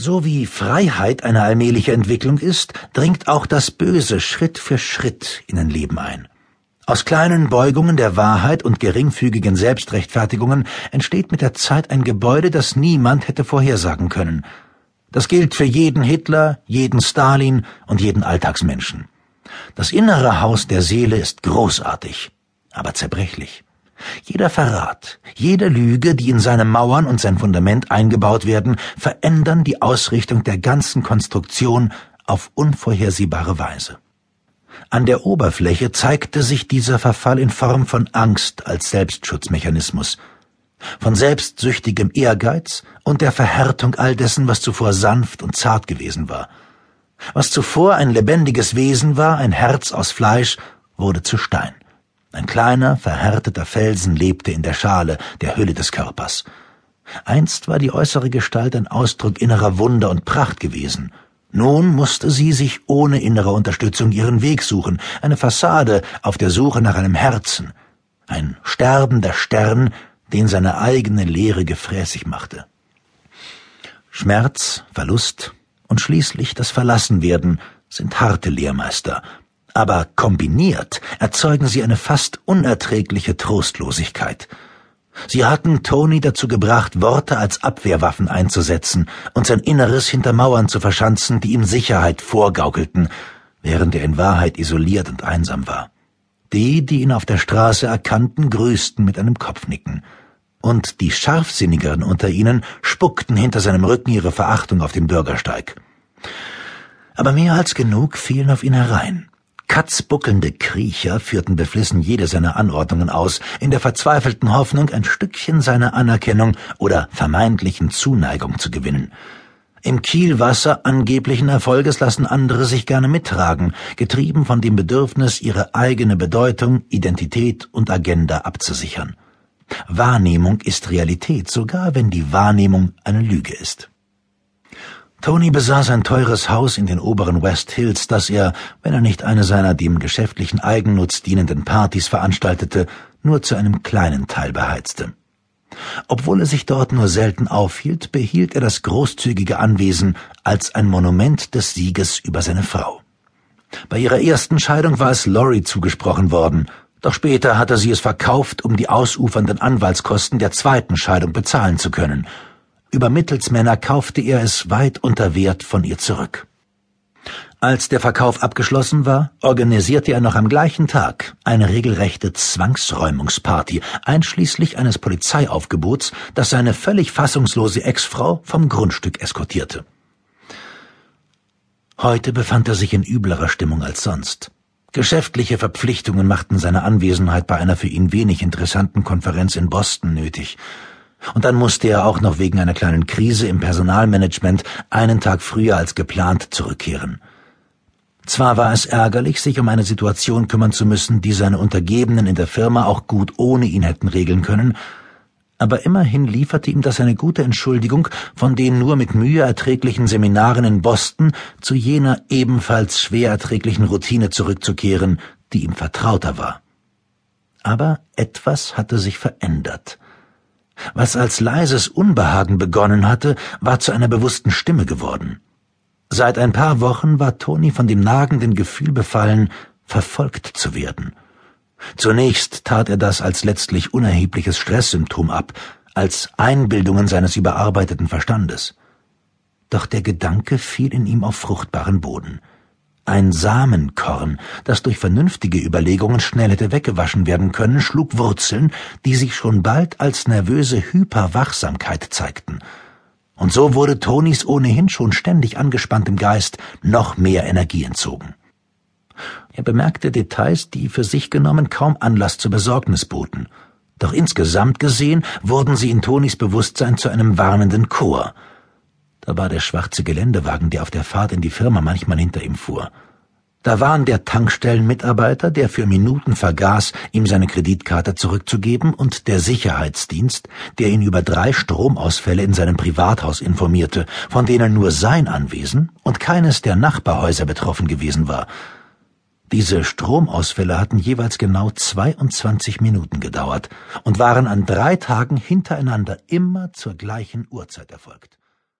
So wie Freiheit eine allmähliche Entwicklung ist, dringt auch das Böse Schritt für Schritt in ein Leben ein. Aus kleinen Beugungen der Wahrheit und geringfügigen Selbstrechtfertigungen entsteht mit der Zeit ein Gebäude, das niemand hätte vorhersagen können. Das gilt für jeden Hitler, jeden Stalin und jeden Alltagsmenschen. Das innere Haus der Seele ist großartig, aber zerbrechlich. Jeder Verrat, jede Lüge, die in seine Mauern und sein Fundament eingebaut werden, verändern die Ausrichtung der ganzen Konstruktion auf unvorhersehbare Weise. An der Oberfläche zeigte sich dieser Verfall in Form von Angst als Selbstschutzmechanismus, von selbstsüchtigem Ehrgeiz und der Verhärtung all dessen, was zuvor sanft und zart gewesen war. Was zuvor ein lebendiges Wesen war, ein Herz aus Fleisch, wurde zu Stein. Ein kleiner, verhärteter Felsen lebte in der Schale, der Hülle des Körpers. Einst war die äußere Gestalt ein Ausdruck innerer Wunder und Pracht gewesen. Nun musste sie sich ohne innere Unterstützung ihren Weg suchen, eine Fassade auf der Suche nach einem Herzen, ein sterbender Stern, den seine eigene Leere gefräßig machte. Schmerz, Verlust und schließlich das Verlassenwerden sind harte Lehrmeister, aber kombiniert erzeugen sie eine fast unerträgliche Trostlosigkeit. Sie hatten Tony dazu gebracht, Worte als Abwehrwaffen einzusetzen und sein Inneres hinter Mauern zu verschanzen, die ihm Sicherheit vorgaukelten, während er in Wahrheit isoliert und einsam war. Die, die ihn auf der Straße erkannten, grüßten mit einem Kopfnicken. Und die Scharfsinnigeren unter ihnen spuckten hinter seinem Rücken ihre Verachtung auf dem Bürgersteig. Aber mehr als genug fielen auf ihn herein. Katzbuckelnde Kriecher führten beflissen jede seiner Anordnungen aus, in der verzweifelten Hoffnung, ein Stückchen seiner Anerkennung oder vermeintlichen Zuneigung zu gewinnen. Im Kielwasser angeblichen Erfolges lassen andere sich gerne mittragen, getrieben von dem Bedürfnis, ihre eigene Bedeutung, Identität und Agenda abzusichern. Wahrnehmung ist Realität, sogar wenn die Wahrnehmung eine Lüge ist. Tony besaß ein teures Haus in den oberen West Hills, das er, wenn er nicht eine seiner dem geschäftlichen Eigennutz dienenden Partys veranstaltete, nur zu einem kleinen Teil beheizte. Obwohl er sich dort nur selten aufhielt, behielt er das großzügige Anwesen als ein Monument des Sieges über seine Frau. Bei ihrer ersten Scheidung war es Laurie zugesprochen worden, doch später hatte sie es verkauft, um die ausufernden Anwaltskosten der zweiten Scheidung bezahlen zu können – über Mittelsmänner kaufte er es weit unter Wert von ihr zurück. Als der Verkauf abgeschlossen war, organisierte er noch am gleichen Tag eine regelrechte Zwangsräumungsparty, einschließlich eines Polizeiaufgebots, das seine völlig fassungslose Ex-Frau vom Grundstück eskortierte. Heute befand er sich in üblerer Stimmung als sonst. Geschäftliche Verpflichtungen machten seine Anwesenheit bei einer für ihn wenig interessanten Konferenz in Boston nötig, und dann musste er auch noch wegen einer kleinen Krise im Personalmanagement einen Tag früher als geplant zurückkehren. Zwar war es ärgerlich, sich um eine Situation kümmern zu müssen, die seine Untergebenen in der Firma auch gut ohne ihn hätten regeln können, aber immerhin lieferte ihm das eine gute Entschuldigung, von den nur mit Mühe erträglichen Seminaren in Boston zu jener ebenfalls schwer erträglichen Routine zurückzukehren, die ihm vertrauter war. Aber etwas hatte sich verändert. Was als leises Unbehagen begonnen hatte, war zu einer bewussten Stimme geworden. Seit ein paar Wochen war Toni von dem nagenden Gefühl befallen, verfolgt zu werden. Zunächst tat er das als letztlich unerhebliches Stresssymptom ab, als Einbildungen seines überarbeiteten Verstandes. Doch der Gedanke fiel in ihm auf fruchtbaren Boden. Ein Samenkorn, das durch vernünftige Überlegungen schnell hätte weggewaschen werden können, schlug Wurzeln, die sich schon bald als nervöse Hyperwachsamkeit zeigten. Und so wurde Tonis ohnehin schon ständig angespanntem Geist noch mehr Energie entzogen. Er bemerkte Details, die für sich genommen kaum Anlass zur Besorgnis boten. Doch insgesamt gesehen wurden sie in Tonis Bewusstsein zu einem warnenden Chor – da war der schwarze Geländewagen, der auf der Fahrt in die Firma manchmal hinter ihm fuhr. Da waren der Tankstellenmitarbeiter, der für Minuten vergaß, ihm seine Kreditkarte zurückzugeben, und der Sicherheitsdienst, der ihn über drei Stromausfälle in seinem Privathaus informierte, von denen nur sein Anwesen und keines der Nachbarhäuser betroffen gewesen war. Diese Stromausfälle hatten jeweils genau 22 Minuten gedauert und waren an drei Tagen hintereinander immer zur gleichen Uhrzeit erfolgt.